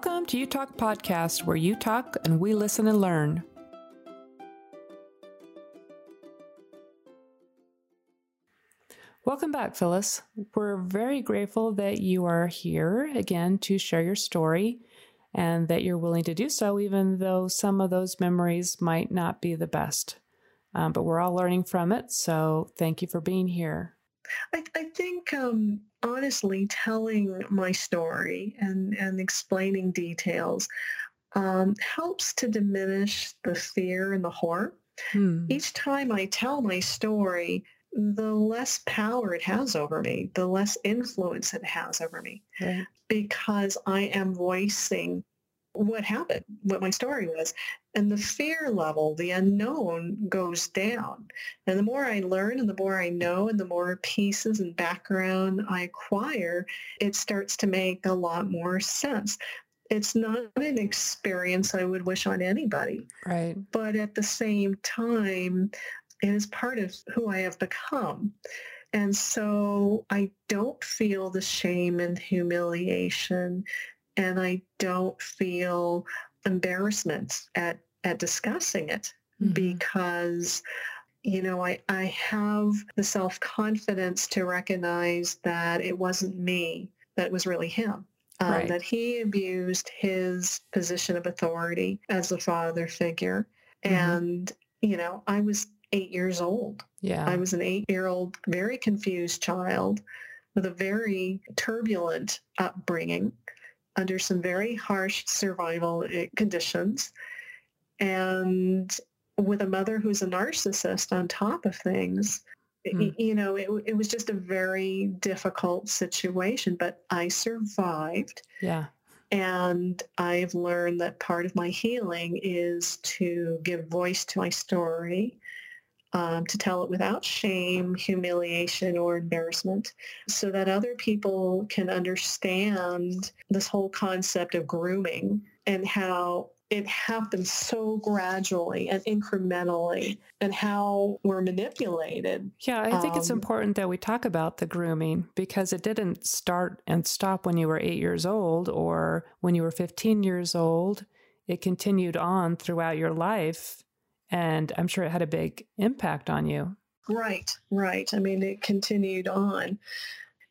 Welcome to You Talk Podcast, where you talk and we listen and learn. Welcome back, Phyllis. We're very grateful that you are here again to share your story and that you're willing to do so, even though some of those memories might not be the best. Um, but we're all learning from it. So thank you for being here. I, I think um, honestly, telling my story and, and explaining details um, helps to diminish the fear and the horror. Hmm. Each time I tell my story, the less power it has over me, the less influence it has over me, right. because I am voicing what happened, what my story was. And the fear level, the unknown goes down. And the more I learn and the more I know and the more pieces and background I acquire, it starts to make a lot more sense. It's not an experience I would wish on anybody. Right. But at the same time, it is part of who I have become. And so I don't feel the shame and humiliation and I don't feel embarrassment at, at discussing it mm-hmm. because you know, I, I have the self-confidence to recognize that it wasn't me, that it was really him. Um, right. That he abused his position of authority as a father figure. Mm-hmm. And, you know, I was eight years old. Yeah. I was an eight-year-old, very confused child with a very turbulent upbringing under some very harsh survival eh, conditions and with a mother who's a narcissist on top of things mm. you know it, it was just a very difficult situation but i survived yeah and I've learned that part of my healing is to give voice to my story um, to tell it without shame, humiliation, or embarrassment so that other people can understand this whole concept of grooming and how it happens so gradually and incrementally and how we're manipulated. Yeah, I think um, it's important that we talk about the grooming because it didn't start and stop when you were eight years old or when you were 15 years old. It continued on throughout your life and I'm sure it had a big impact on you. Right, right. I mean, it continued on.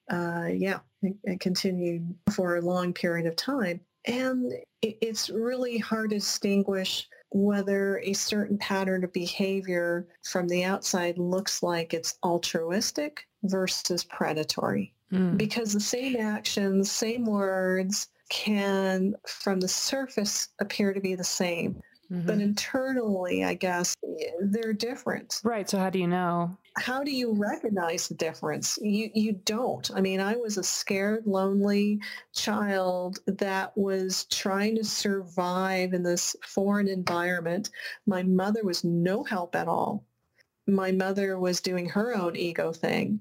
Uh, yeah, it, it, continued for a long period of time. And it's really hard to distinguish whether a certain pattern of behavior from the outside looks like it's altruistic versus predatory. Mm. Because the same actions, same words can, from the surface, appear to be the same. Mm-hmm. But internally, I guess, they're different. Right. So how do you know? How do you recognize the difference? You, you don't. I mean, I was a scared, lonely child that was trying to survive in this foreign environment. My mother was no help at all. My mother was doing her own ego thing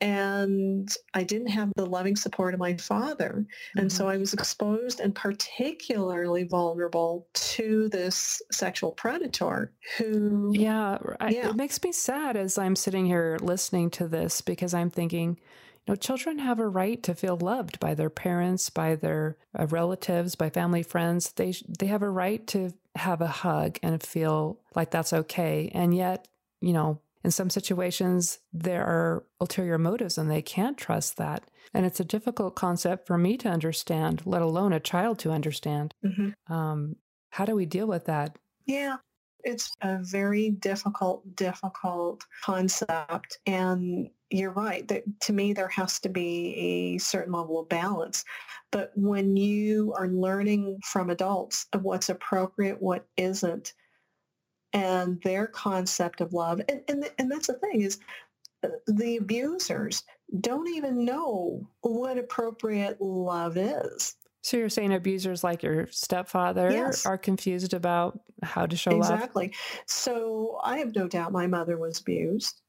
and I didn't have the loving support of my father. Mm-hmm. And so. I was exposed and particularly vulnerable to this sexual predator who... Yeah, I, yeah. it makes me sad as I'm sitting here listening to this because I'm thinking, you know, children have a right to feel loved by their parents, by their uh, relatives, by family friends. They, they have a right to have a hug and feel like that's okay. And yet, you know, in some situations, there are ulterior motives and they can't trust that. And it's a difficult concept for me to understand, let alone a child to understand. Mm-hmm. Um, how do we deal with that? Yeah, it's a very difficult, difficult concept. And you're right. That to me, there has to be a certain level of balance. But when you are learning from adults of what's appropriate, what isn't, and their concept of love. And, and, and that's the thing is uh, the abusers don't even know what appropriate love is. So you're saying abusers like your stepfather yes. are confused about how to show exactly. love? Exactly. So I have no doubt my mother was abused,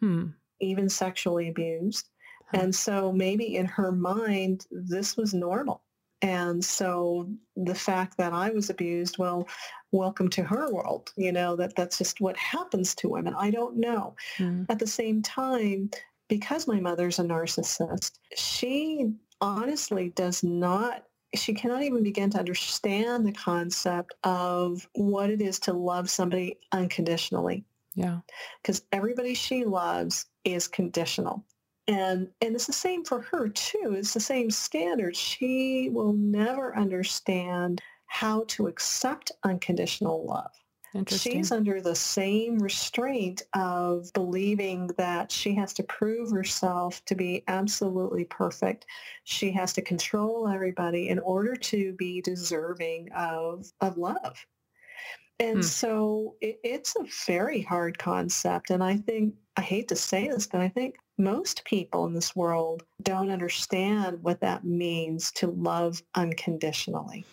hmm. even sexually abused. Huh. And so maybe in her mind, this was normal. And so the fact that I was abused, well, welcome to her world. You know, that that's just what happens to women. I don't know. Mm. At the same time, because my mother's a narcissist, she honestly does not she cannot even begin to understand the concept of what it is to love somebody unconditionally. Yeah. Because everybody she loves is conditional. And and it's the same for her too. It's the same standard. She will never understand how to accept unconditional love. She's under the same restraint of believing that she has to prove herself to be absolutely perfect. She has to control everybody in order to be deserving of, of love. And hmm. so it, it's a very hard concept. And I think, I hate to say this, but I think most people in this world don't understand what that means to love unconditionally.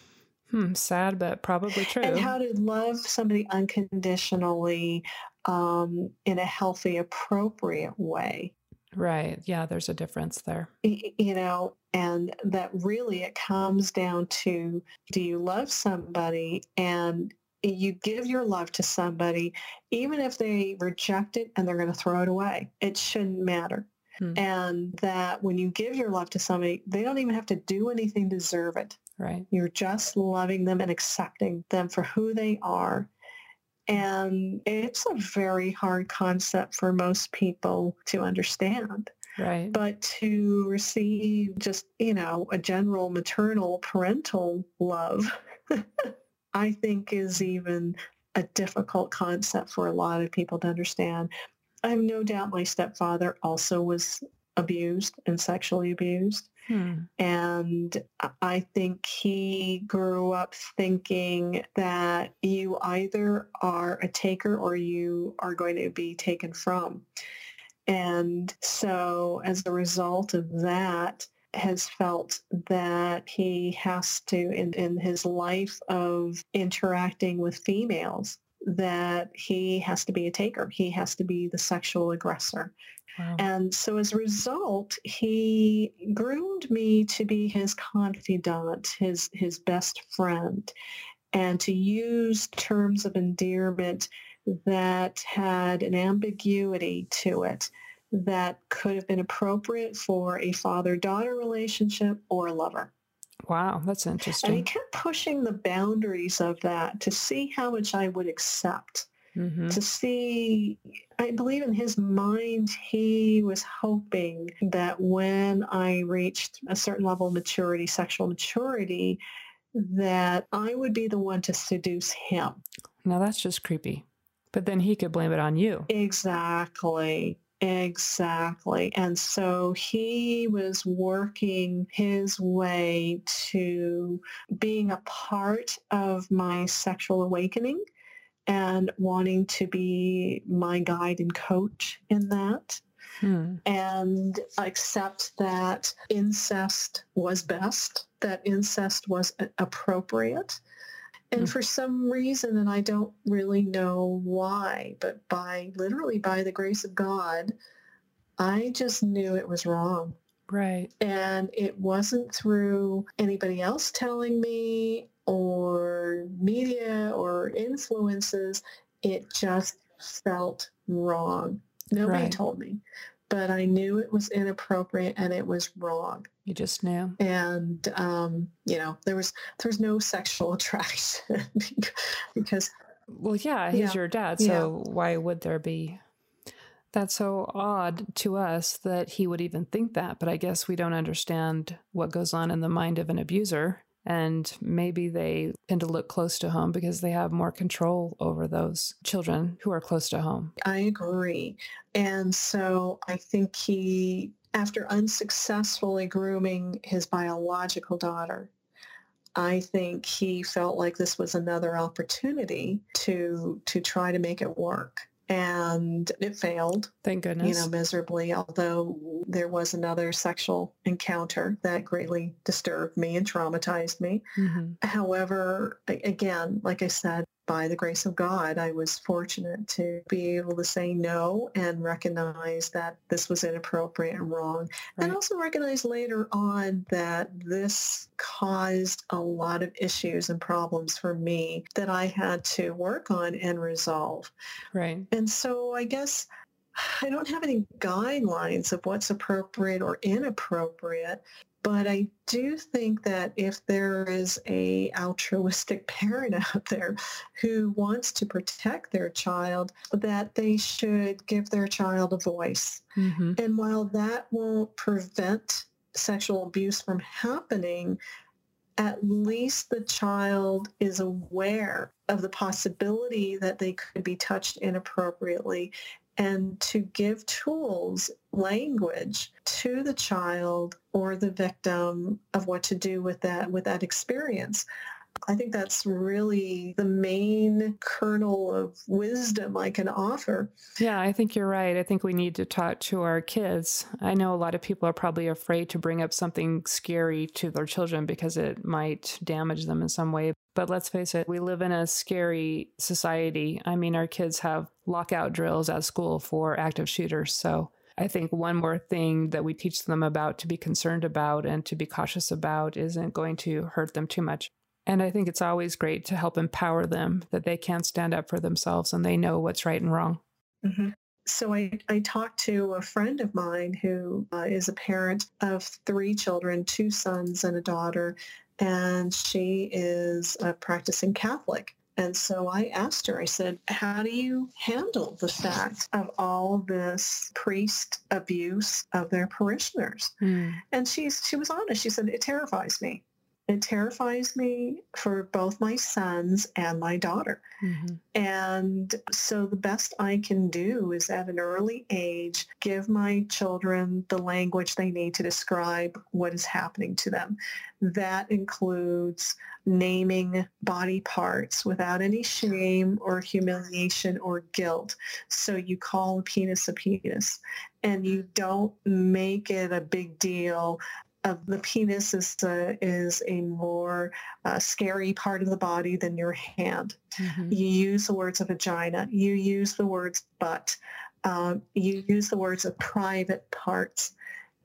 Hmm, sad, but probably true. And how to love somebody unconditionally um, in a healthy, appropriate way. Right. Yeah, there's a difference there. You know, and that really it comes down to do you love somebody and you give your love to somebody, even if they reject it and they're going to throw it away. It shouldn't matter. Hmm. And that when you give your love to somebody, they don't even have to do anything to deserve it. Right. You're just loving them and accepting them for who they are. And it's a very hard concept for most people to understand. Right. But to receive just, you know, a general maternal parental love I think is even a difficult concept for a lot of people to understand. I have no doubt my stepfather also was abused and sexually abused. Hmm. And I think he grew up thinking that you either are a taker or you are going to be taken from. And so as a result of that, has felt that he has to, in, in his life of interacting with females, that he has to be a taker. He has to be the sexual aggressor. Wow. And so as a result, he groomed me to be his confidant, his, his best friend, and to use terms of endearment that had an ambiguity to it that could have been appropriate for a father-daughter relationship or a lover. Wow, that's interesting. And he kept pushing the boundaries of that to see how much I would accept. Mm-hmm. To see, I believe in his mind, he was hoping that when I reached a certain level of maturity, sexual maturity, that I would be the one to seduce him. Now that's just creepy. But then he could blame it on you. Exactly. Exactly. And so he was working his way to being a part of my sexual awakening and wanting to be my guide and coach in that. Hmm. And accept that incest was best, that incest was appropriate, and mm. for some reason, and I don't really know why, but by literally by the grace of God, I just knew it was wrong. Right. And it wasn't through anybody else telling me or media or influences. It just felt wrong. Nobody right. told me but I knew it was inappropriate and it was wrong. You just knew. And um, you know, there was there was no sexual attraction because Well, yeah, he's yeah, your dad, so yeah. why would there be that's so odd to us that he would even think that, but I guess we don't understand what goes on in the mind of an abuser and maybe they tend to look close to home because they have more control over those children who are close to home. I agree. And so I think he, after unsuccessfully grooming his biological daughter, I think he felt like this was another opportunity to to try to make it work and it failed. Thank goodness. You know, miserably, although there was another sexual encounter that greatly disturbed me and traumatized me. Mm-hmm. However, again, like I said, by the grace of God, I was fortunate to be able to say no and recognize that this was inappropriate and wrong. Right. And also recognize later on that this caused a lot of issues and problems for me that I had to work on and resolve. Right. And so I guess I don't have any guidelines of what's appropriate or inappropriate, But I do think that if there is a altruistic parent out there who wants to protect their child, that they should give their child a voice. Mm-hmm. And while that won't prevent sexual abuse from happening, at least the child is aware of the possibility that they could be touched inappropriately and to give tools, language to the child or the victim of what to do with that with that experience. I think that's really the main kernel of wisdom I can offer. Yeah, I think you're right. I think we need to talk to our kids. I know a lot of people are probably afraid to bring up something scary to their children because it might damage them in some way. But let's face it, we live in a scary society. I mean, our kids have lockout drills at school for active shooters. So I think one more thing that we teach them about to be concerned about and to be cautious about isn't going to hurt them too much. And I think it's always great to help empower them that they can stand up for themselves and they know what's right and wrong. Mm-hmm. So I, I talked to a friend of mine who uh, is a parent of three children, two sons and a daughter, and she is a practicing Catholic. And so I asked her, I said, how do you handle the fact of all this priest abuse of their parishioners? Mm. And she's, she was honest. She said, it terrifies me. It terrifies me for both my sons and my daughter. Mm-hmm. And so the best I can do is at an early age, give my children the language they need to describe what is happening to them. That includes naming body parts without any shame or humiliation or guilt. So you call a penis a penis and you don't make it a big deal of the penis is a, is a more uh, scary part of the body than your hand. Mm-hmm. You use the words of vagina. You use the words butt. Um, you use the words of private parts.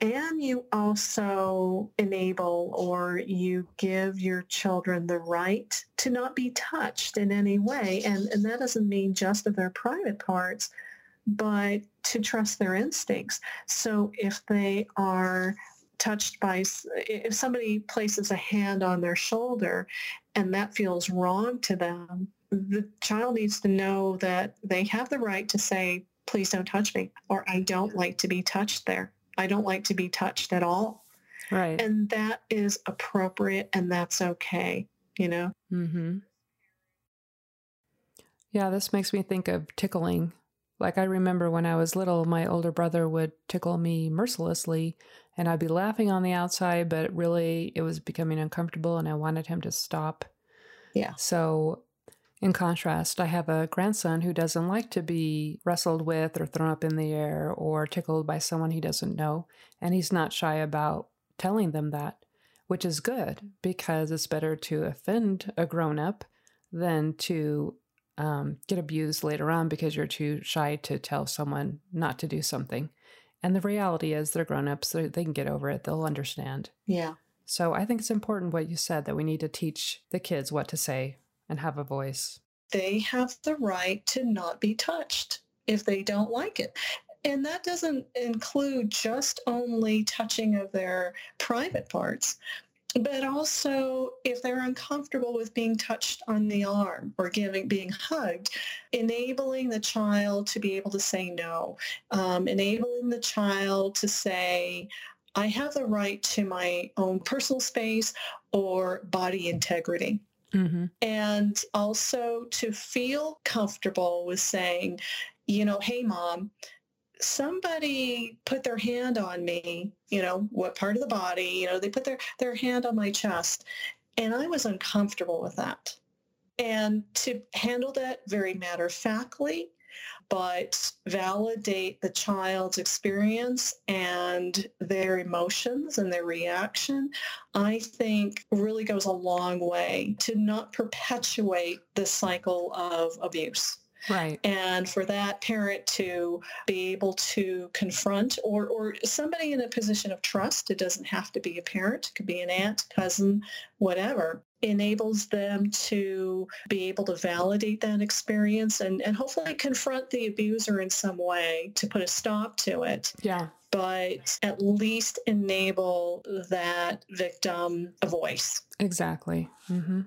And you also enable or you give your children the right to not be touched in any way. And, and that doesn't mean just of their private parts, but to trust their instincts. So if they are touched by, if somebody places a hand on their shoulder and that feels wrong to them, the child needs to know that they have the right to say, please don't touch me, or I don't like to be touched there. I don't like to be touched at all. Right. And that is appropriate and that's okay, you know? Mm-hmm. Yeah, this makes me think of tickling. Like I remember when I was little, my older brother would tickle me mercilessly and I'd be laughing on the outside, but really it was becoming uncomfortable and I wanted him to stop. Yeah. So, in contrast, I have a grandson who doesn't like to be wrestled with or thrown up in the air or tickled by someone he doesn't know. And he's not shy about telling them that, which is good because it's better to offend a grown up than to um, get abused later on because you're too shy to tell someone not to do something. And the reality is, they're grown ups, they can get over it, they'll understand. Yeah. So I think it's important what you said that we need to teach the kids what to say and have a voice. They have the right to not be touched if they don't like it. And that doesn't include just only touching of their private parts, but also if they're uncomfortable with being touched on the arm or giving being hugged enabling the child to be able to say no um, enabling the child to say i have the right to my own personal space or body integrity mm-hmm. and also to feel comfortable with saying you know hey mom somebody put their hand on me, you know, what part of the body, you know, they put their, their hand on my chest and I was uncomfortable with that. And to handle that very matter-of-factly, but validate the child's experience and their emotions and their reaction, I think really goes a long way to not perpetuate the cycle of abuse. Right. And for that parent to be able to confront or, or somebody in a position of trust, it doesn't have to be a parent, it could be an aunt, cousin, whatever, enables them to be able to validate that experience and, and hopefully confront the abuser in some way to put a stop to it. Yeah. But at least enable that victim a voice. Exactly. Mm-hmm.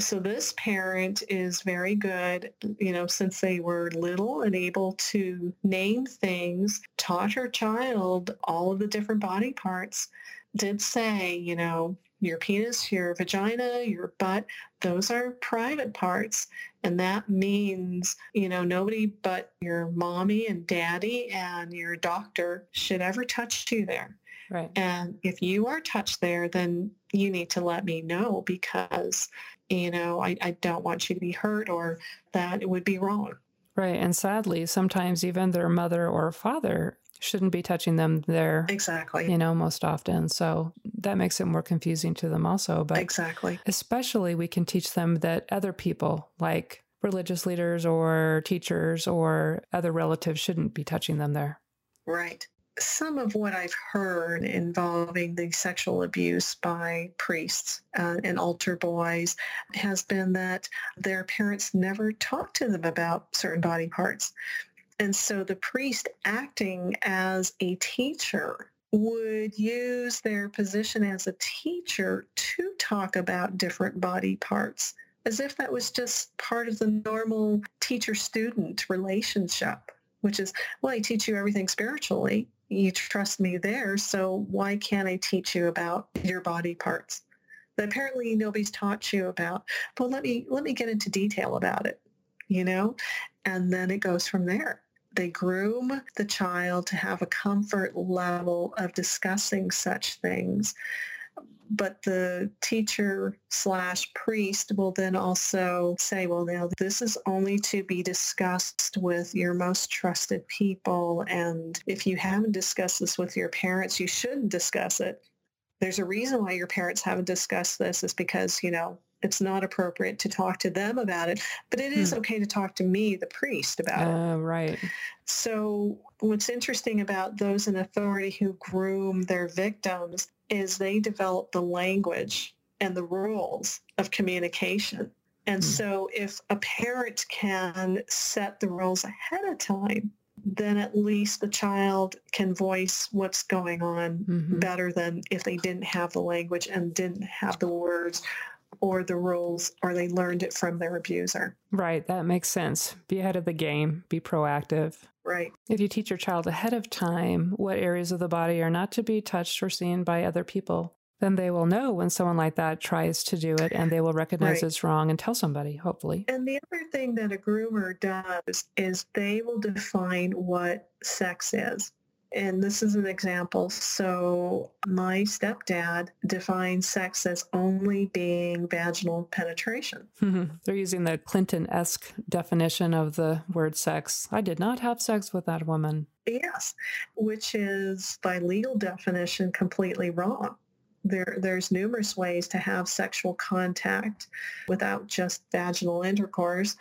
So this parent is very good, you know, since they were little and able to name things, taught her child all of the different body parts, did say, you know, your penis, your vagina, your butt, those are private parts. And that means, you know, nobody but your mommy and daddy and your doctor should ever touch you there. Right. And if you are touched there, then you need to let me know because, you know, I, I don't want you to be hurt or that it would be wrong. Right. And sadly, sometimes even their mother or father shouldn't be touching them there. Exactly. You know, most often. So that makes it more confusing to them also. But exactly. Especially we can teach them that other people like religious leaders or teachers or other relatives shouldn't be touching them there. Right. Some of what I've heard involving the sexual abuse by priests uh, and altar boys has been that their parents never talked to them about certain body parts. And so the priest acting as a teacher would use their position as a teacher to talk about different body parts as if that was just part of the normal teacher-student relationship, which is, well, I teach you everything spiritually. You trust me there, so why can't I teach you about your body parts? That apparently nobody's taught you about. But let me let me get into detail about it, you know? And then it goes from there. They groom the child to have a comfort level of discussing such things. But the teacher slash priest will then also say, well, now this is only to be discussed with your most trusted people. And if you haven't discussed this with your parents, you shouldn't discuss it. There's a reason why your parents haven't discussed this is because, you know, it's not appropriate to talk to them about it, but it is hmm. okay to talk to me, the priest, about uh, it. Oh, right. So what's interesting about those in authority who groom their victims is they develop the language and the rules of communication. And hmm. so if a parent can set the rules ahead of time, then at least the child can voice what's going on mm-hmm. better than if they didn't have the language and didn't have the words or the rules or they learned it from their abuser. Right, that makes sense. Be ahead of the game, be proactive. Right. If you teach your child ahead of time what areas of the body are not to be touched or seen by other people, then they will know when someone like that tries to do it and they will recognize right. it's wrong and tell somebody, hopefully. And the other thing that a groomer does is they will define what sex is and this is an example. So my stepdad defines sex as only being vaginal penetration. Mm-hmm. They're using the Clinton-esque definition of the word sex. I did not have sex with that woman. Yes, which is by legal definition completely wrong. There, there's numerous ways to have sexual contact without just vaginal intercourse,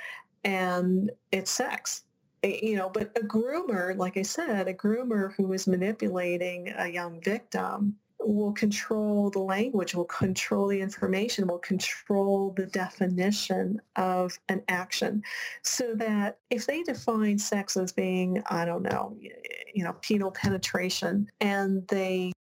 and it's sex Eh, you know, but a groomer, like I said, a groomer who is manipulating a young victim will control the language, will control the information, will control the definition of an action. So that if they define sex as being, I don't know, you know, penile penetration, and they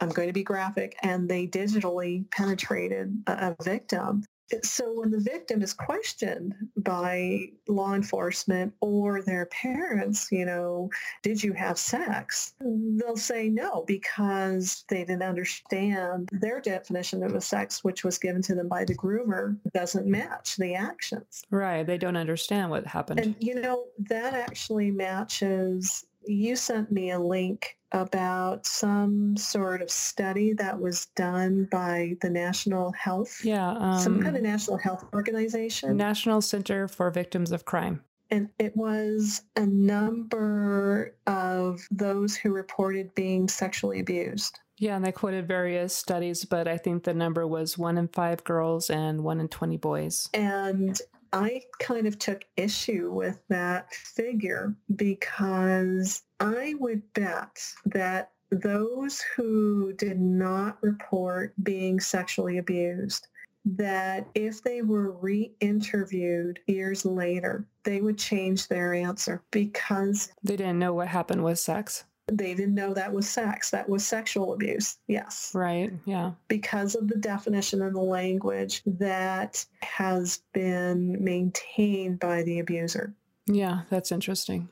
I'm going to be graphic, and they digitally penetrated a, a victim, so when the victim is questioned by law enforcement or their parents, you know, did you have sex? They'll say no because they didn't understand their definition of a sex, which was given to them by the groomer, doesn't match the actions. Right. They don't understand what happened. And, you know, that actually matches you sent me a link about some sort of study that was done by the National Health, yeah, um, some kind of national health organization, National Center for Victims of Crime. And it was a number of those who reported being sexually abused. Yeah, and they quoted various studies, but I think the number was one in five girls and one in 20 boys. And I kind of took issue with that figure because I would bet that those who did not report being sexually abused that if they were re-interviewed years later, they would change their answer because they didn't know what happened with sex. They didn't know that was sex. That was sexual abuse. Yes. Right. Yeah. Because of the definition and the language that has been maintained by the abuser. Yeah, that's interesting.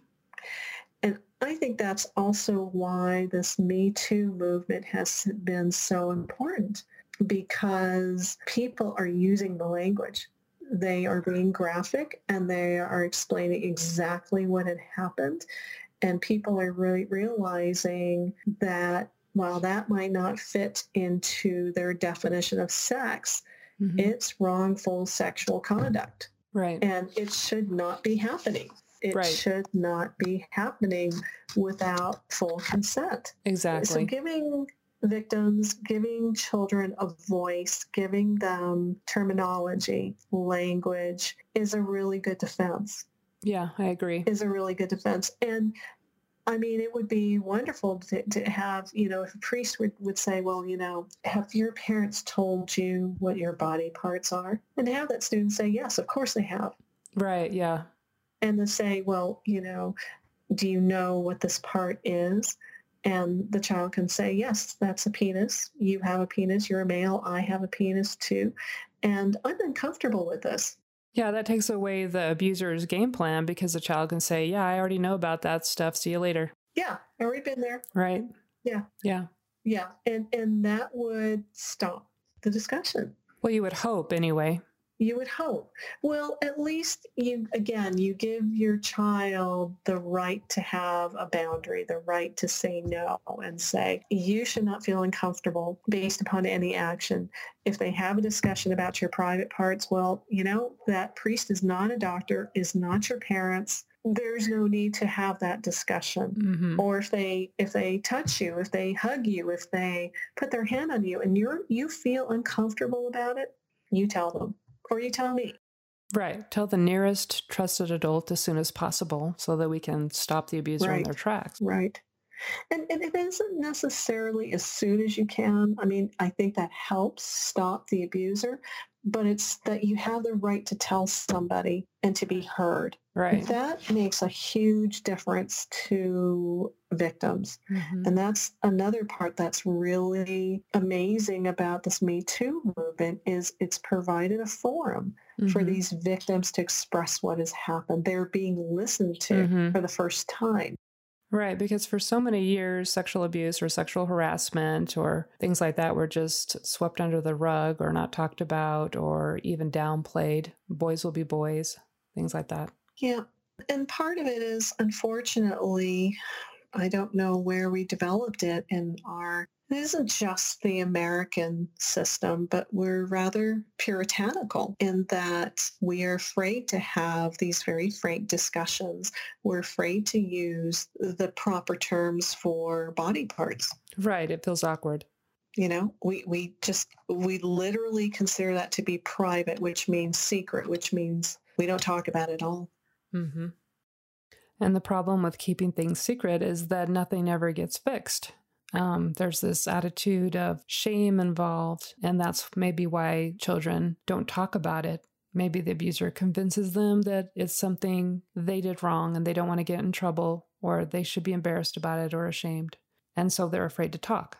And I think that's also why this Me Too movement has been so important because people are using the language. They are being graphic and they are explaining exactly what had happened. And people are really realizing that while that might not fit into their definition of sex, mm-hmm. it's wrongful sexual conduct. Right. And it should not be happening. It right. should not be happening without full consent. Exactly. So giving victims, giving children a voice, giving them terminology, language is a really good defense. Yeah, I agree. Is a really good defense. And I mean, it would be wonderful to, to have, you know, if a priest would, would say, well, you know, have your parents told you what your body parts are? And have that student say, yes, of course they have. Right, yeah. And to say, well, you know, do you know what this part is? And the child can say, yes, that's a penis. You have a penis. You're a male. I have a penis too. And I'm uncomfortable with this. Yeah, that takes away the abuser's game plan because the child can say, yeah, I already know about that stuff. See you later. Yeah, I already been there. Right. Yeah. Yeah. Yeah. And and that would stop the discussion. Well, you would hope anyway. You would hope. Well, at least you, again, you give your child the right to have a boundary, the right to say no and say, you should not feel uncomfortable based upon any action. If they have a discussion about your private parts, well, you know, that priest is not a doctor, is not your parents there's no need to have that discussion mm-hmm. or if they if they touch you if they hug you if they put their hand on you and you're you feel uncomfortable about it you tell them or you tell me. Right. Tell the nearest trusted adult as soon as possible so that we can stop the abuser right. in their tracks. Right. And, and it isn't necessarily as soon as you can. I mean, I think that helps stop the abuser, but it's that you have the right to tell somebody and to be heard. Right. That makes a huge difference to victims. Mm-hmm. And that's another part that's really amazing about this Me Too movement is it's provided a forum mm-hmm. for these victims to express what has happened. They're being listened to mm-hmm. for the first time. Right, because for so many years, sexual abuse or sexual harassment or things like that were just swept under the rug or not talked about or even downplayed. Boys will be boys, things like that. Yeah. And part of it is, unfortunately, I don't know where we developed it in our it isn't just the American system, but we're rather puritanical in that we are afraid to have these very frank discussions. We're afraid to use the proper terms for body parts. Right. It feels awkward. You know, we, we just, we literally consider that to be private, which means secret, which means we don't talk about it at all. Mm-hmm. And the problem with keeping things secret is that nothing ever gets fixed. Um, there's this attitude of shame involved, and that's maybe why children don't talk about it. Maybe the abuser convinces them that it's something they did wrong and they don't want to get in trouble, or they should be embarrassed about it or ashamed. And so they're afraid to talk.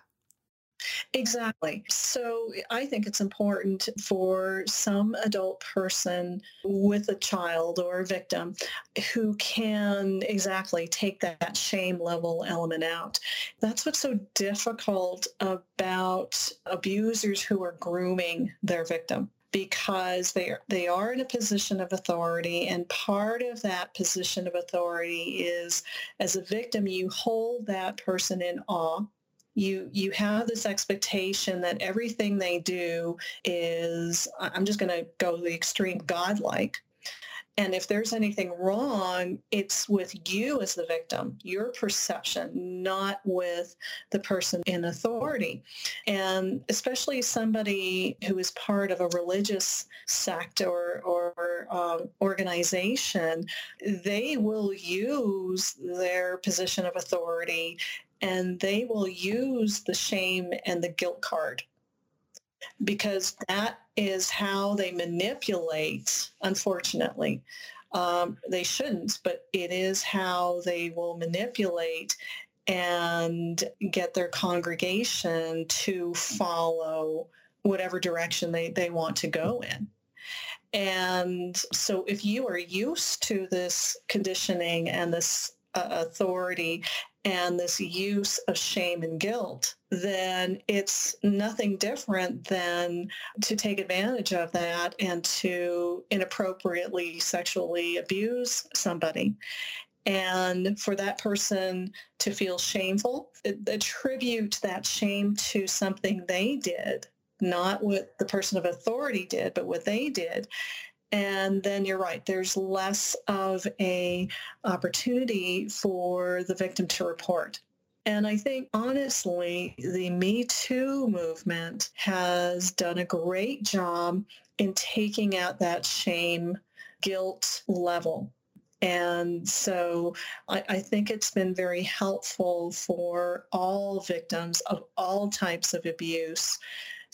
Exactly. So I think it's important for some adult person with a child or a victim who can exactly take that shame level element out. That's what's so difficult about abusers who are grooming their victim because they are, they are in a position of authority and part of that position of authority is as a victim you hold that person in awe you you have this expectation that everything they do is i'm just going to go the extreme godlike. And if there's anything wrong it's with you as the victim your perception not with the person in authority. And especially somebody who is part of a religious sect or, or um, organization they will use their position of authority and they will use the shame and the guilt card because that is how they manipulate, unfortunately. Um, they shouldn't, but it is how they will manipulate and get their congregation to follow whatever direction they, they want to go in. And so if you are used to this conditioning and this uh, authority and this use of shame and guilt, then it's nothing different than to take advantage of that and to inappropriately sexually abuse somebody. And for that person to feel shameful, attribute that shame to something they did, not what the person of authority did, but what they did and then you're right there's less of a opportunity for the victim to report and I think honestly, the Me Too movement has done a great job in taking out that shame guilt level. And so I, I, think it's been very helpful for all victims of all types of abuse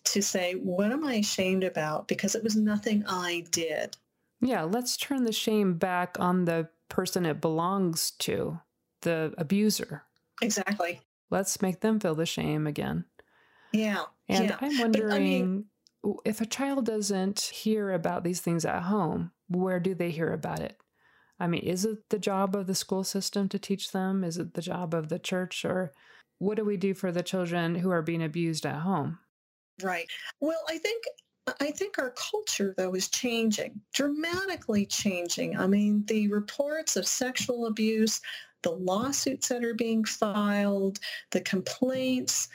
to say, what am I ashamed about? Because it was nothing I did. Yeah, let's turn the shame back on the person it belongs to, the abuser. Exactly. Let's make them feel the shame again. Yeah. And yeah. I'm wondering but, I mean, if a child doesn't hear about these things at home, where do they hear about it? I mean, is it the job of the school system to teach them? Is it the job of the church? Or what do we do for the children who are being abused at home? Right. Well, I think I think our culture, though, is changing, dramatically changing. I mean, the reports of sexual abuse, the lawsuits that are being filed, the complaints,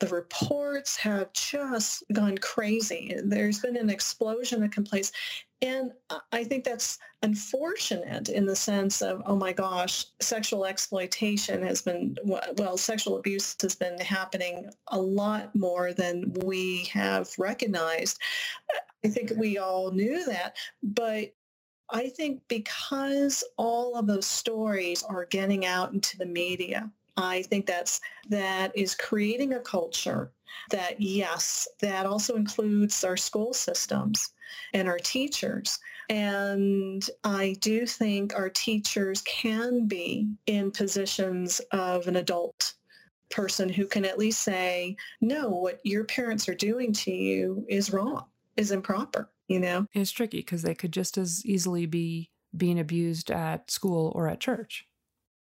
the reports have just gone crazy. There's been an explosion of complaints. And I think that's unfortunate in the sense of, oh my gosh, sexual exploitation has been, well, sexual abuse has been happening a lot more than we have recognized. I think we all knew that, but I think because all of those stories are getting out into the media, I think that's that is creating a culture that yes, that also includes our school systems and our teachers. And I do think our teachers can be in positions of an adult person who can at least say, no, what your parents are doing to you is wrong, is improper, you know? It's tricky because they could just as easily be being abused at school or at church.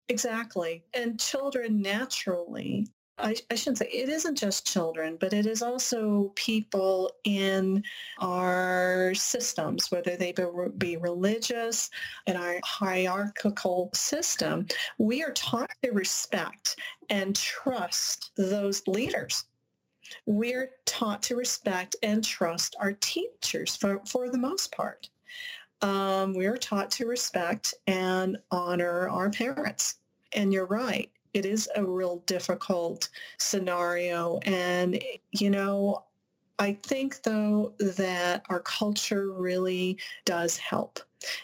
Exactly. And children naturally I, I, shouldn't say it isn't just children, but it is also people in our systems, whether they be, be religious in our hierarchical system. We are taught to respect and trust those leaders. We're taught to respect and trust our teachers for, for the most part. Um, we are taught to respect and honor our parents. And you're right it is a real difficult scenario. And, you know, I think, though, that our culture really does help.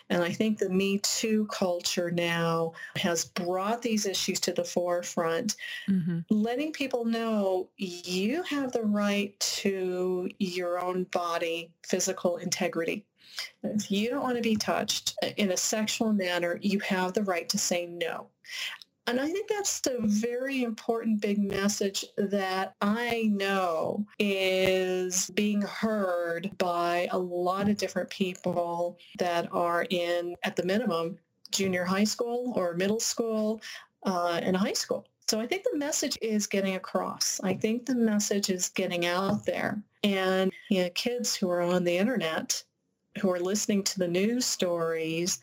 And I think the Me Too culture now has brought these issues to the forefront, mm-hmm. letting people know you have the right to your own body, physical integrity. If you don't want to be touched in a sexual manner, you have the right to say no. And I think that's the very important big message that I know is being heard by a lot of different people that are in, at the minimum, junior high school or middle school uh, and high school. So I think the message is getting across. I think the message is getting out there. And you know, kids who are on the internet, who are listening to the news stories,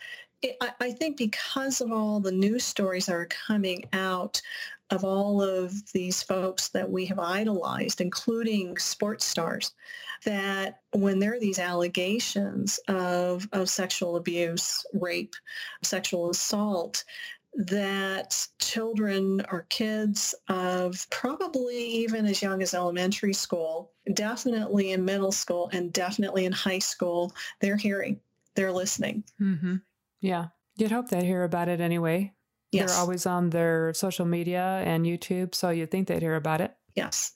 I, I think because of all the news stories that are coming out of all of these folks that we have idolized, including sports stars, that when there are these allegations of, of sexual abuse, rape, sexual assault, that children or kids of probably even as young as elementary school, definitely in middle school and definitely in high school, they're hearing, they're listening. Mm-hmm. Yeah. You'd hope they'd hear about it anyway. Yes. They're always on their social media and YouTube, so you'd think they'd hear about it. Yes.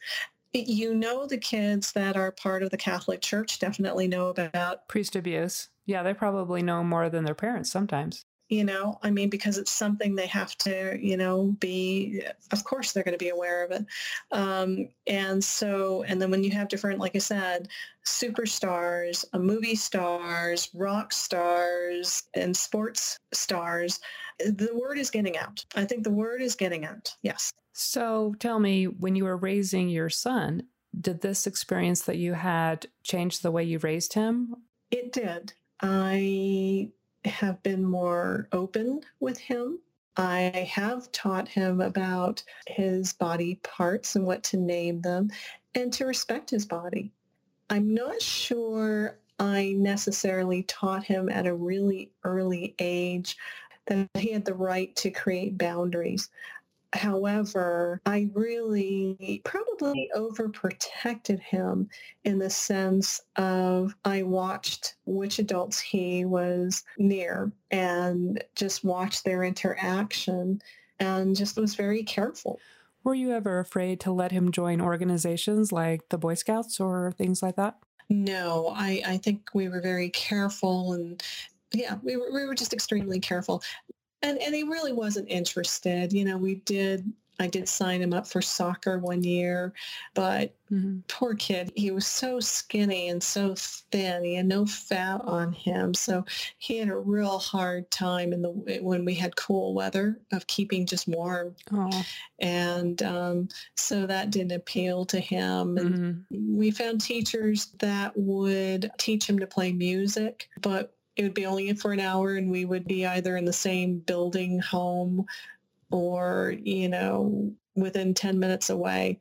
You know the kids that are part of the Catholic Church definitely know about priest abuse. Yeah, they probably know more than their parents sometimes you know i mean because it's something they have to you know be of course they're going to be aware of it. Um, and so and then when you have different like i said superstars movie stars rock stars and sports stars the word is getting out. I think the word is getting out yes. So tell me when you were raising your son did this experience that you had change the way you raised him? It did. I have been more open with him. I have taught him about his body parts and what to name them and to respect his body. I'm not sure I necessarily taught him at a really early age that he had the right to create boundaries. However, I really probably overprotected him in the sense of I watched which adults he was near and just watched their interaction and just was very careful. Were you ever afraid to let him join organizations like the Boy Scouts or things like that? No, I, I think we were very careful and yeah, we were, we were just extremely careful and and he really wasn't interested. You know, we did I did sign him up for soccer one year, but mm-hmm. poor kid, he was so skinny and so thin. He had no fat on him, so he had a real hard time in the when we had cool weather of keeping just warm, oh. and um, so that didn't appeal to him. And mm-hmm. we found teachers that would teach him to play music, but it would be only for an hour and we would be either in the same building home or, you know, within 10 minutes away.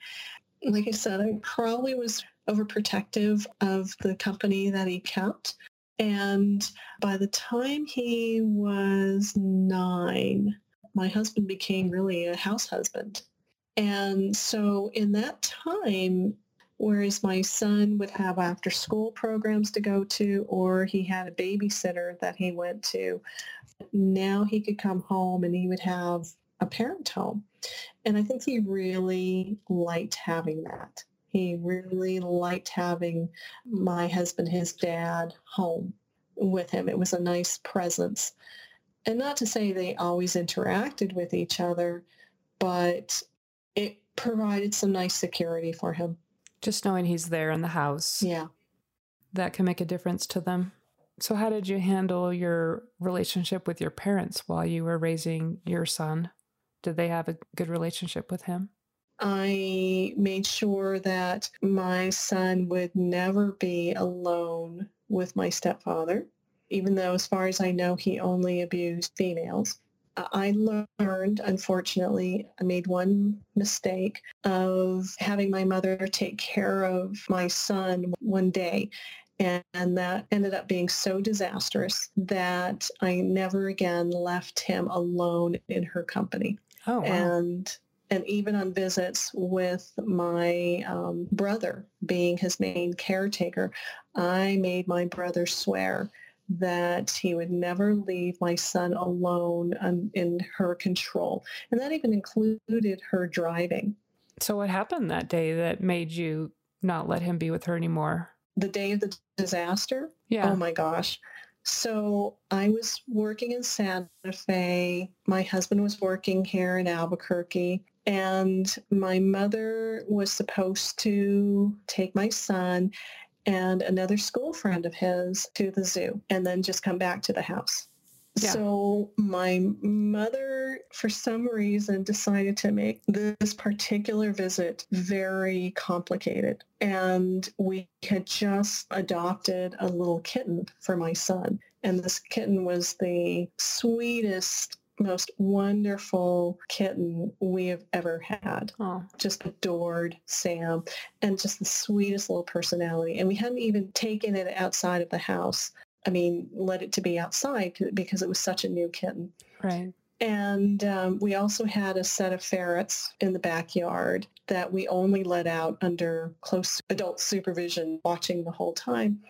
Like I said, I probably was overprotective of the company that he kept. And by the time he was nine, my husband became really a house husband. And so in that time, Whereas my son would have after school programs to go to, or he had a babysitter that he went to. Now he could come home and he would have a parent home. And I think he really liked having that. He really liked having my husband, his dad, home with him. It was a nice presence. And not to say they always interacted with each other, but it provided some nice security for him. Just knowing he's there in the house. Yeah. That can make a difference to them. So, how did you handle your relationship with your parents while you were raising your son? Did they have a good relationship with him? I made sure that my son would never be alone with my stepfather, even though, as far as I know, he only abused females. I learned, unfortunately, I made one mistake of having my mother take care of my son one day. And that ended up being so disastrous that I never again left him alone in her company. Oh, wow. And and even on visits with my um, brother being his main caretaker, I made my brother swear that he would never leave my son alone um, in her control. And that even included her driving. So, what happened that day that made you not let him be with her anymore? The day of the disaster? Yeah. Oh my gosh. So I was working in Santa Fe. My husband was working here in Albuquerque. And my mother was supposed to take my son and another school friend of his to the zoo and then just come back to the house. Yeah. So my mother, for some reason, decided to make this particular visit very complicated. And we had just adopted a little kitten for my son. And this kitten was the sweetest most wonderful kitten we have ever had. Oh. Just adored Sam and just the sweetest little personality. And we hadn't even taken it outside of the house. I mean, let it to be outside because it was such a new kitten. Right. And um, we also had a set of ferrets in the backyard that we only let out under close adult supervision, watching the whole time.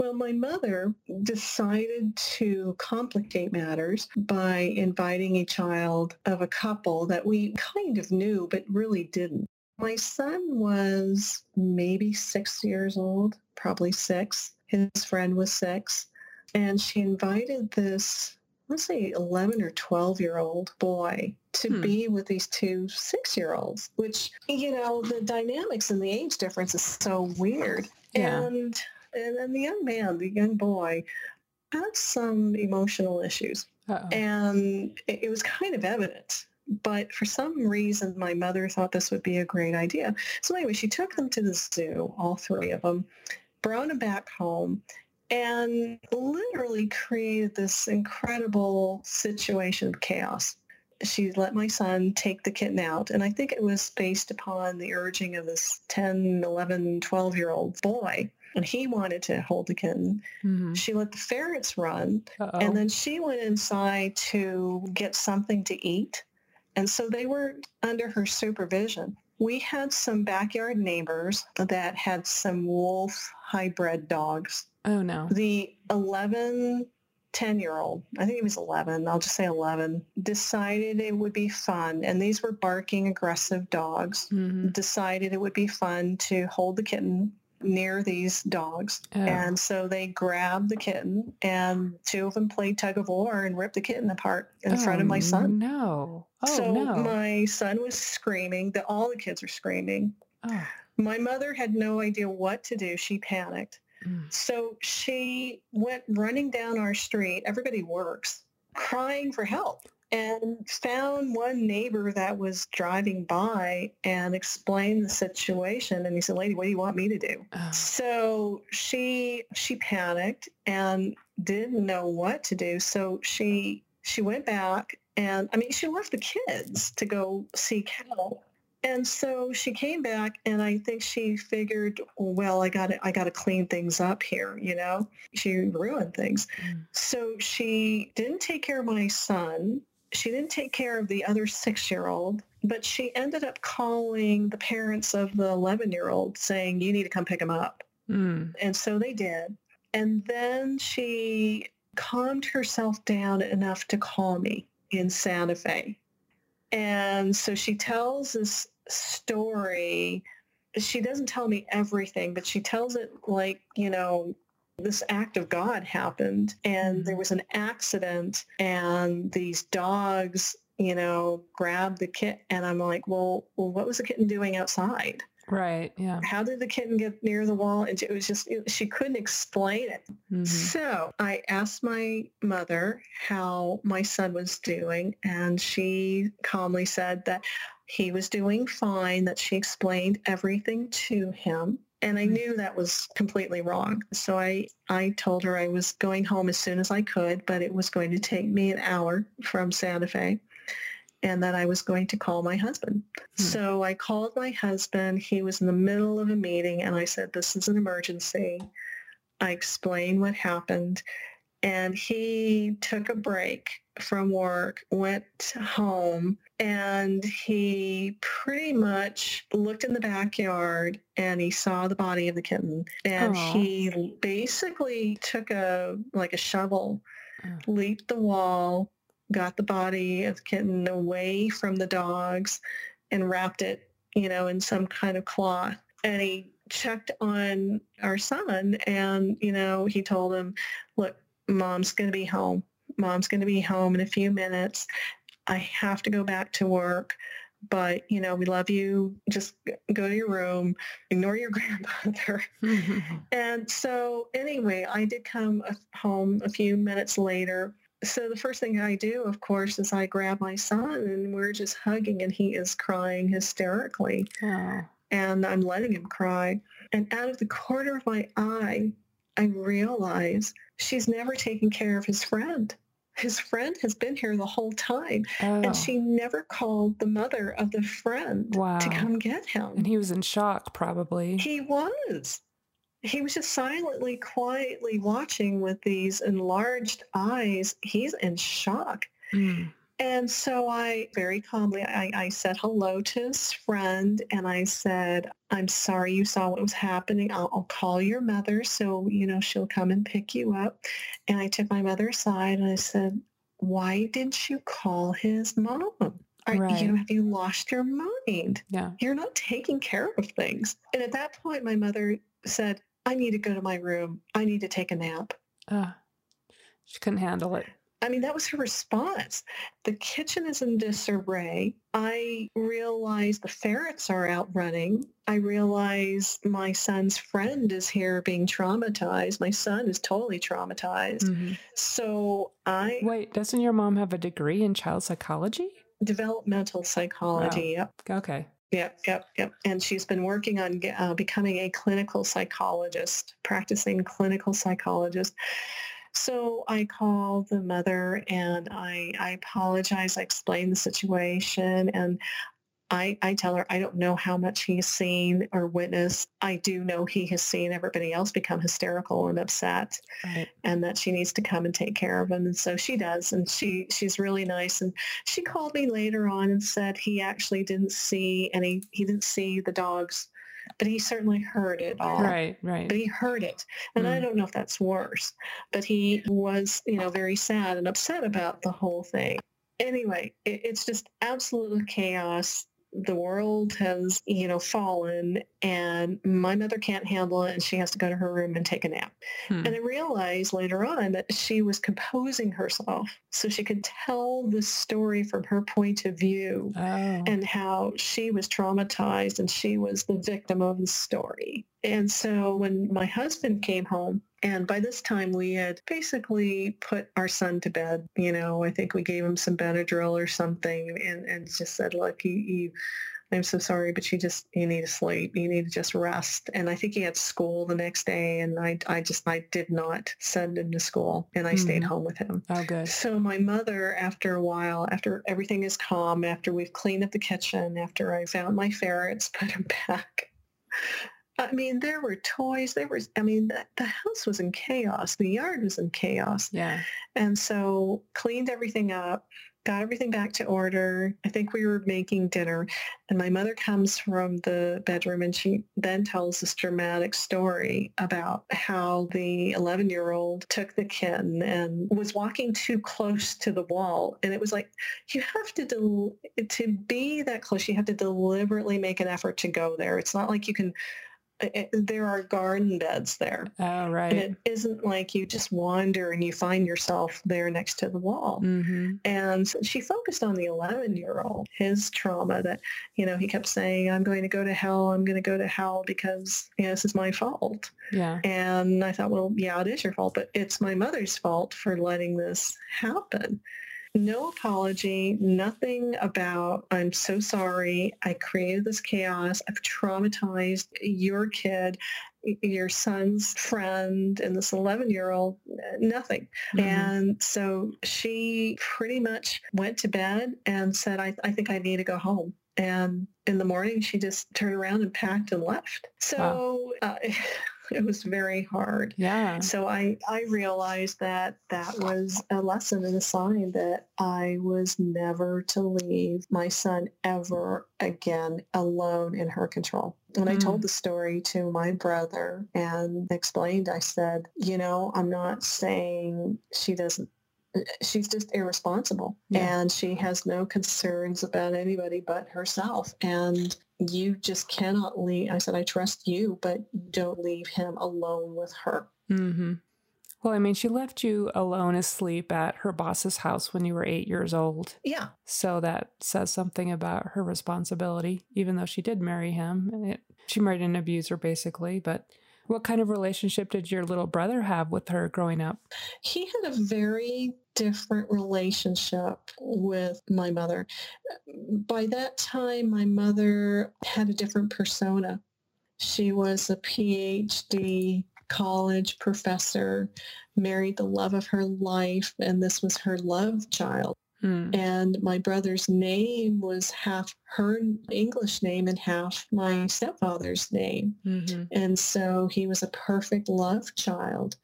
Well, my mother decided to complicate matters by inviting a child of a couple that we kind of knew, but really didn't. my son was maybe six years old, probably six. His friend was six. And she invited this, let's say 11 or 12 year old boy to hmm. be with these two six year olds, which, you know, the dynamics and the age difference is so weird. Yeah. And, and then the young man, the young boy, had some emotional issues. Uh-oh. And it, it was kind of evident but for some reason my mother thought this would be a great idea. So anyway, she took them to the zoo, all three of them, brought them back home, and literally created this incredible situation of chaos. She let my son take the kitten out, and I think it was based upon the urging of this 10, 11, 12-year-old boy and he wanted to hold the kitten. Mm-hmm. She let the ferrets run, Uh-oh. and then she went inside to get something to eat. And so they were under her supervision. We had some backyard neighbors that had some wolf hybrid dogs. Oh, no. The 11, 10 year old, I think he was 11, I'll just say 11, decided it would be fun. And these were barking, aggressive dogs. Mm-hmm. Decided it would be fun to hold the kitten near these dogs. Oh. And so they grabbed the kitten and two of them played tug of war and ripped the kitten apart in oh, front of my son. No. Oh, so no. my son was screaming. The, all the kids are screaming. Oh. My mother had no idea what to do. She panicked. Mm. So she went running down our street. Everybody works, crying for help and found one neighbor that was driving by and explained the situation and he said lady what do you want me to do oh. so she she panicked and didn't know what to do so she she went back and i mean she left the kids to go see cattle and so she came back and I think she figured, well, I got to, I got to clean things up here, you know? She ruined things. Mm. So she didn't take care of my son she didn't take care of the other six-year-old, but she ended up calling the parents of the 11-year-old saying, you need to come pick him up. Mm. And so they did. And then she calmed herself down enough to call me in Santa Fe. And so she tells this story. She doesn't tell me everything, but she tells it like, you know, this act of God happened and there mm-hmm. was an accident and these dogs, you know, grabbed the kitten and I'm like, well, well, what was the kitten doing outside? Right. Yeah. How did the kitten get near the wall? And it was just, she couldn't explain it. Mm-hmm. So I asked my mother how my son was doing and she calmly said that he was doing fine, that she explained everything to him and I mm. knew that was completely wrong. So I, I told her I was going home as soon as I could, but it was going to take me an hour from Santa Fe and that I was going to call my husband. Hmm. So I called my husband. He was in the middle of a meeting and I said, this is an emergency. I explained what happened and he took a break from work, went home, and he pretty much looked in the backyard and he saw the body of the kitten. And Aww. he basically took a like a shovel, oh. leaped the wall, got the body of the kitten away from the dogs, and wrapped it, you know, in some kind of cloth. And he checked on our son and, you know, he told him, look, mom's going to be home. Mom's going to be home in a few minutes. I have to go back to work, but you know, we love you. Just go to your room, ignore your grandmother. and so anyway, I did come home a few minutes later. So the first thing I do, of course, is I grab my son and we're just hugging and he is crying hysterically. Aww. And I'm letting him cry. And out of the corner of my eye, I realize she's never taken care of his friend. His friend has been here the whole time, oh. and she never called the mother of the friend wow. to come get him. And he was in shock, probably. He was. He was just silently, quietly watching with these enlarged eyes. He's in shock. Mm. And so I very calmly, I, I, said hello to his friend and I said, I'm sorry you saw what was happening. I'll, I'll, call your mother so, you know, she'll come and pick you up. And I took my mother aside and I said, why didn't you call his mom? Are, Right. You know, have you lost your mind? Yeah. You're not taking care of things. And at that point, my mother said, I need to go to my room. I need to take a nap. Uh, she couldn't handle it. I mean, that was her response. The kitchen is in disarray. I realize the ferrets are out running. I realize my son's friend is here being traumatized. My son is totally traumatized. Mhm. So I Wait, doesn't your mom have a degree in child psychology? developmental psychology. Yep. Okay. Yep, yep, yep. And she's been working on uh, becoming a clinical psychologist, practicing clinical psychologist. So I call the mother and I, I apologize. I explain the situation and I, I tell her I don't know how much he's seen or witnessed. I do know he has seen everybody else become hysterical and upset Right. and that she needs to come and take care of him. And so she does. And she, she's really nice. And she called me later on and said he actually didn't see any, he didn't see the dogs, but he certainly heard it all. Right. Right. But he heard it. And I Mm. don't know if that's worse, but he was, you know, very sad and upset about the whole thing. Anyway, it, it's just absolute chaos. The world has, you know, fallen and my mother can't handle it and she has to go to her room and take a nap. Hmm. And I realized later on that she was composing herself so she could tell the story from her point of view Oh. and how she was traumatized and she was the victim of the story. And so when my husband came home, and by this time we had basically put our son to bed, you know, I think we gave him some Benadryl or something and, and just said, look, you, you I'm so sorry, but you just, you need to sleep. You need to just rest. And I think he had school the next day and I, I just, I did not send him to school and I stayed Mhm. home with him. oh, good. So my mother, after a while, after everything is calm, after we've cleaned up the kitchen, after I found my ferrets, put them back. I mean, there were toys. There was, I mean, the, the house was in chaos. The yard was in chaos. Yeah. And so cleaned everything up, got everything back to order. I think we were making dinner and my mother comes from the bedroom and she then tells this dramatic story about how the 11 year old took the kitten and was walking too close to the wall. And it was like, you have to, del- to be that close, you have to deliberately make an effort to go there. It's not like you can, it, there are garden beds there. Oh, And right. it isn't like you just wander and you find yourself there next to the wall. Mm-hmm. And so she focused on the 11 year old, his trauma that, you know, he kept saying, I'm going to go to hell. I'm going to go to hell because you know, this is my fault. Yeah. And I thought, well, yeah, it is your fault, but it's my mother's fault for letting this happen. No apology, nothing about, I'm so sorry. I created this chaos. I've traumatized your kid, your son's friend, and this 11 year old, nothing. Mhm. And so she pretty much went to bed and said, I, I think I need to go home. And in the morning, she just turned around and packed and left. So uh, it was very hard. Yeah. So I, I realized that that was a lesson and a sign that I was never to leave my son ever again alone in her control. When I Mm. told the story to my brother and explained, I said, you know, I'm not saying she doesn't she's just irresponsible Yeah. and she has no concerns about anybody but herself and you just cannot leave i said i trust you but don't leave him alone with her Mm-hmm. Well, I mean, she left you alone asleep at her boss's house when you were eight years old. yeah So that says something about her responsibility, even though she did marry him. And It, she married an abuser, basically. But what kind of relationship did your little brother have with her growing up? he had a very different relationship with my mother. By that time my mother had a different persona. She was a phd college professor married the love of her life and this was her love child. Hmm. and my brother's name was half her english name and half my stepfather's name. Mm-hmm. and so he was a perfect love child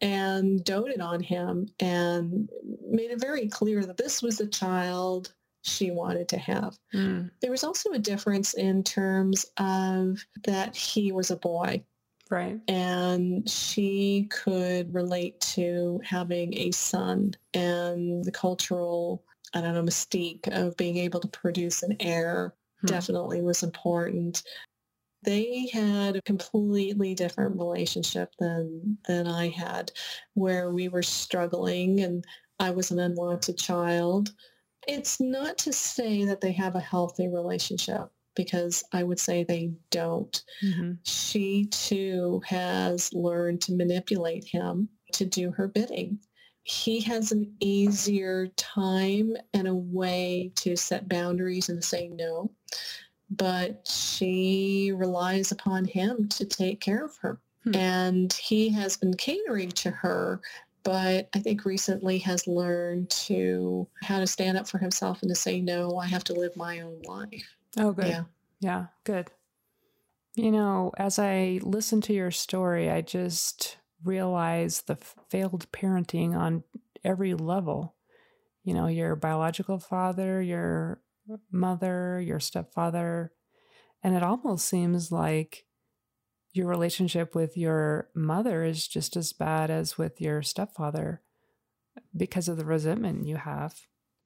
and doted on him and made it very clear that this was the child she wanted to have. Mm. There was also a difference in terms of that he was a boy Right. and she could relate to having a son and the cultural I don't know, mystique of being able to produce an heir hmm. definitely was important. They had a completely different relationship than than I had, where we were struggling and I was an unwanted child. It's not to say that they have a healthy relationship because I would say they don't. Mm-hmm. She too has learned to manipulate him to do her bidding. He has an easier time and a way to set boundaries and say no, but she relies upon him to take care of her. Hmm. And he has been catering to her but I think recently has learned to how to stand up for himself and to say, no, I have to live my own life. Oh, good. Yeah. Yeah, good. You know, as I listen to your story, I just realize the failed parenting on every level. You know, your biological father, your mother, your stepfather. And it almost seems like your relationship with your mother is just as bad as with your stepfather because of the resentment you have.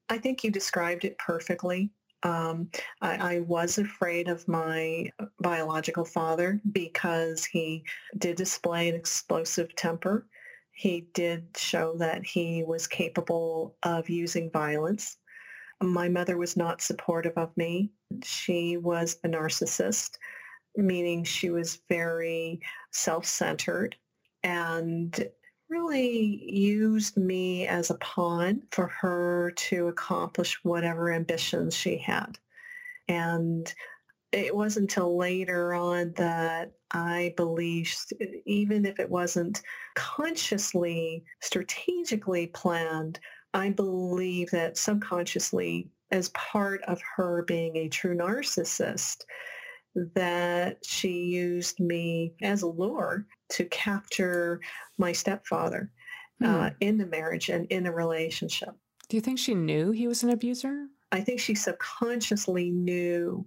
I think you described it perfectly. Um, I, I, was afraid of my biological father because he did display an explosive temper. He did show that he was capable of using violence. My mother was not supportive of me. She was a narcissist meaning she was very self-centered and really used me as a pawn for her to accomplish whatever ambitions she had. And it wasn't until later on that I believed, even if it wasn't consciously, strategically planned, I believe that subconsciously, as part of her being a true narcissist, that she used me as a lure to capture my stepfather uh, hmm. uh, in the marriage and in the relationship. Do you think she knew he was an abuser? I think she subconsciously knew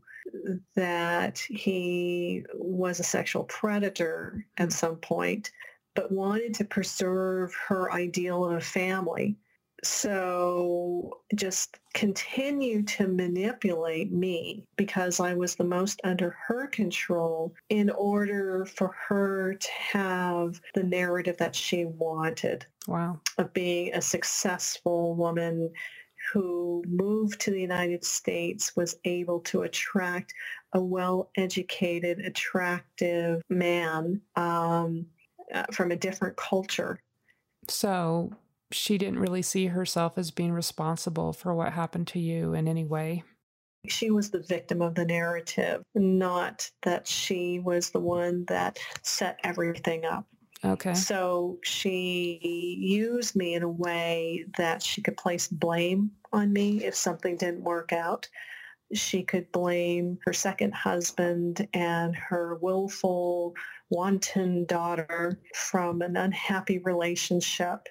that he was a sexual predator at hmm. some point, but wanted to preserve her ideal of a family so just continue to manipulate me because I was the most under her control in order for her to have the narrative that she wanted. Wow. Of being a successful woman who moved to the United States was able to attract a well-educated, attractive man um, uh, from a different culture. So she didn't really see herself as being responsible for what happened to you in any way. She was the victim of the narrative, not that she was the one that set everything up. Okay. So she used me in a way that she could place blame on me if something didn't work out. She could blame her second husband and her willful, wanton daughter from an unhappy relationship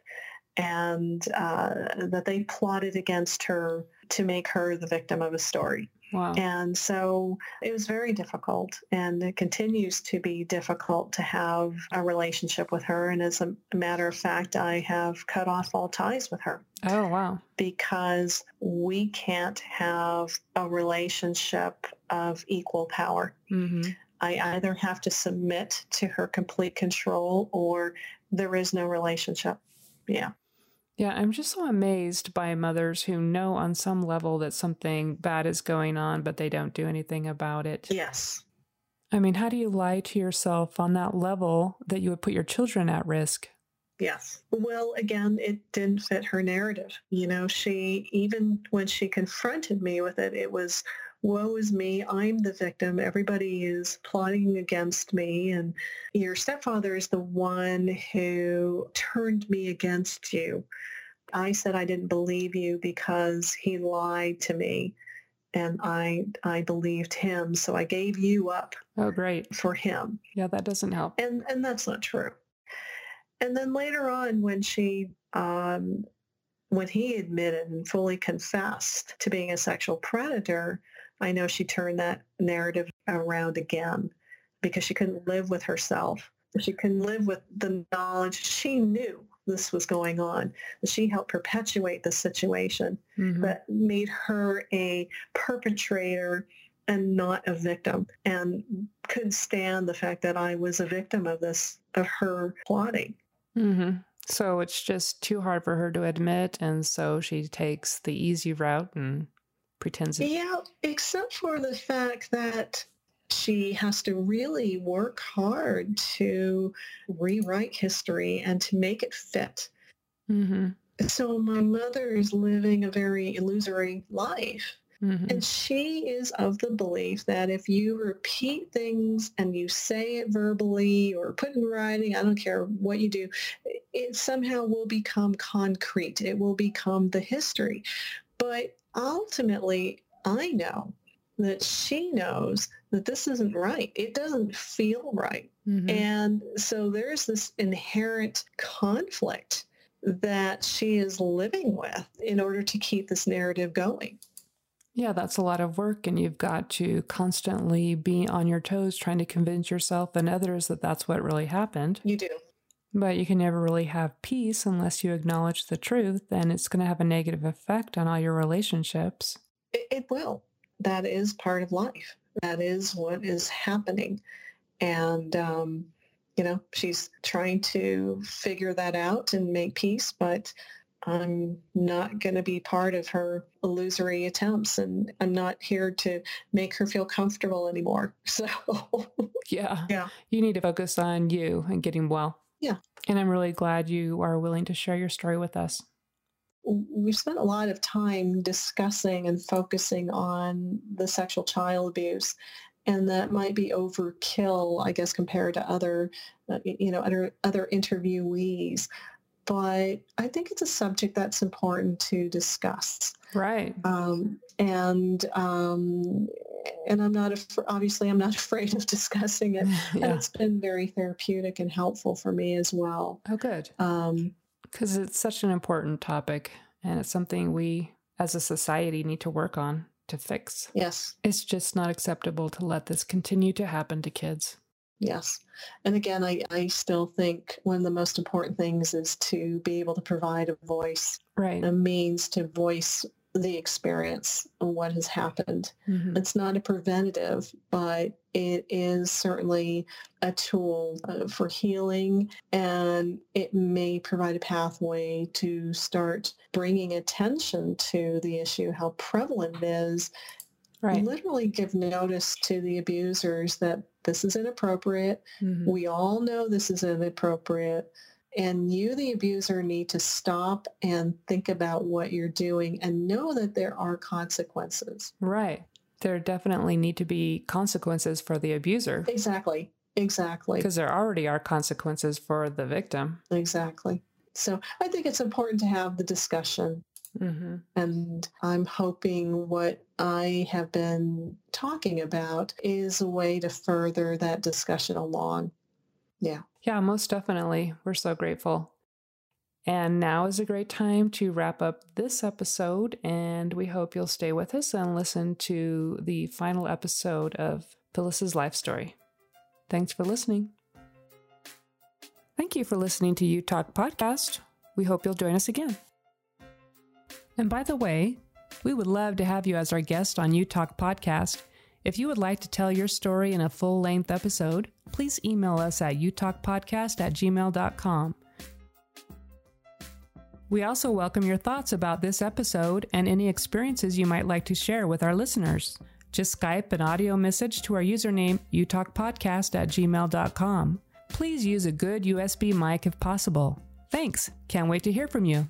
and uh, that they plotted against her to make her the victim of a story. Wow. And so it was very difficult and it continues to be difficult to have a relationship with her. And as a matter of fact, I have cut off all ties with her. Oh, wow. Because we can't have a relationship of equal power. Mm-hmm. I either have to submit to her complete control or there is no relationship. Yeah. Yeah, I'm just so amazed by mothers who know on some level that something bad is going on, but they don't do anything about it. Yes. I mean, how do you lie to yourself on that level that you would put your children at risk? Yes. Well, again, it didn't fit her narrative. You know, she, even when she confronted me with it, it was, woe is me. I'm the victim. Everybody is plotting against me. And your stepfather is the one who turned me against you. I said I didn't believe you because he lied to me and I I believed him, so I gave you up. Oh, great. For him. Yeah, that doesn't help. And and that's not true. And then later on, when she um, when he admitted and fully confessed to being a sexual predator, I know she turned that narrative around again because she couldn't live with herself. She couldn't live with the knowledge she knew this was going on. She helped perpetuate the situation Mhm. that made her a perpetrator and not a victim and couldn't stand the fact that I was a victim of this, of her plotting. hmm So it's just too hard for her to admit, and so she takes the easy route and pretends. It- Yeah, except for the fact that she has to really work hard to rewrite history and to make it fit. Mhm. So my mother is living a very illusory life. Mhm. And she is of the belief that if you repeat things and you say it verbally or put in writing, I don't care what you do, it somehow will become concrete. It will become the history. But ultimately, I know that she knows that this isn't right. It doesn't feel right. Mhm. And so there's this inherent conflict that she is living with in order to keep this narrative going. Yeah, that's a lot of work, and you've got to constantly be on your toes trying to convince yourself and others that that's what really happened. You do. But you can never really have peace unless you acknowledge the truth, and it's going to have a negative effect on all your relationships. It, it will. That is part of life. That is what is happening. And, um, you know, she's trying to figure that out and make peace, but I'm not going to be part of her illusory attempts and I'm not here to make her feel comfortable anymore. So, Yeah. Yeah. You need to focus on you and getting well. Yeah. And I'm really glad you are willing to share your story with us. we've spent a lot of time discussing and focusing on the sexual child abuse and that might be overkill i guess compared to other uh, you know other other interviewees but i think it's a subject that's important to discuss Right. um, and um, and i'm not af- obviously i'm not afraid of discussing it and it's been very therapeutic and helpful for me as well Oh, good. um, Because it's such an important topic, and it's something we as a society need to work on to fix. yes It's just not acceptable to let this continue to happen to kids. Yes. And again, I, I still think one of the most important things is to be able to provide a voice, Right. a means to voice the experience of what has happened. Mhm. It's not a preventative, but it is certainly a tool uh, for healing and it may provide a pathway to start bringing attention to the issue, how prevalent it is, Right. literally give notice to the abusers that this is inappropriate. Mhm. We all know this is inappropriate. And you, the abuser, need to stop and think about what you're doing and know that there are consequences. Right. There definitely need to be consequences for the abuser Exactly. Exactly. because there already are consequences for the victim. Exactly. So I think it's important to have the discussion. hmm And I'm hoping what I have been talking about is a way to further that discussion along. Yeah, most definitely. We're so grateful. And now is a great time to wrap up this episode, and we hope you'll stay with us and listen to the final episode of Phyllis's life story. Thanks for listening. Thank you for listening to You Talk Podcast. We hope you'll join us again. And by the way, we would love to have you as our guest on You Talk Podcast. If you would like to tell your story in a full length episode, please email us at utalkpodcast at gmail.com. We also welcome your thoughts about this episode and any experiences you might like to share with our listeners. Just Skype an audio message to our username, utalkpodcast at gmail.com. Please use a good USB mic if possible. Thanks. Can't wait to hear from you.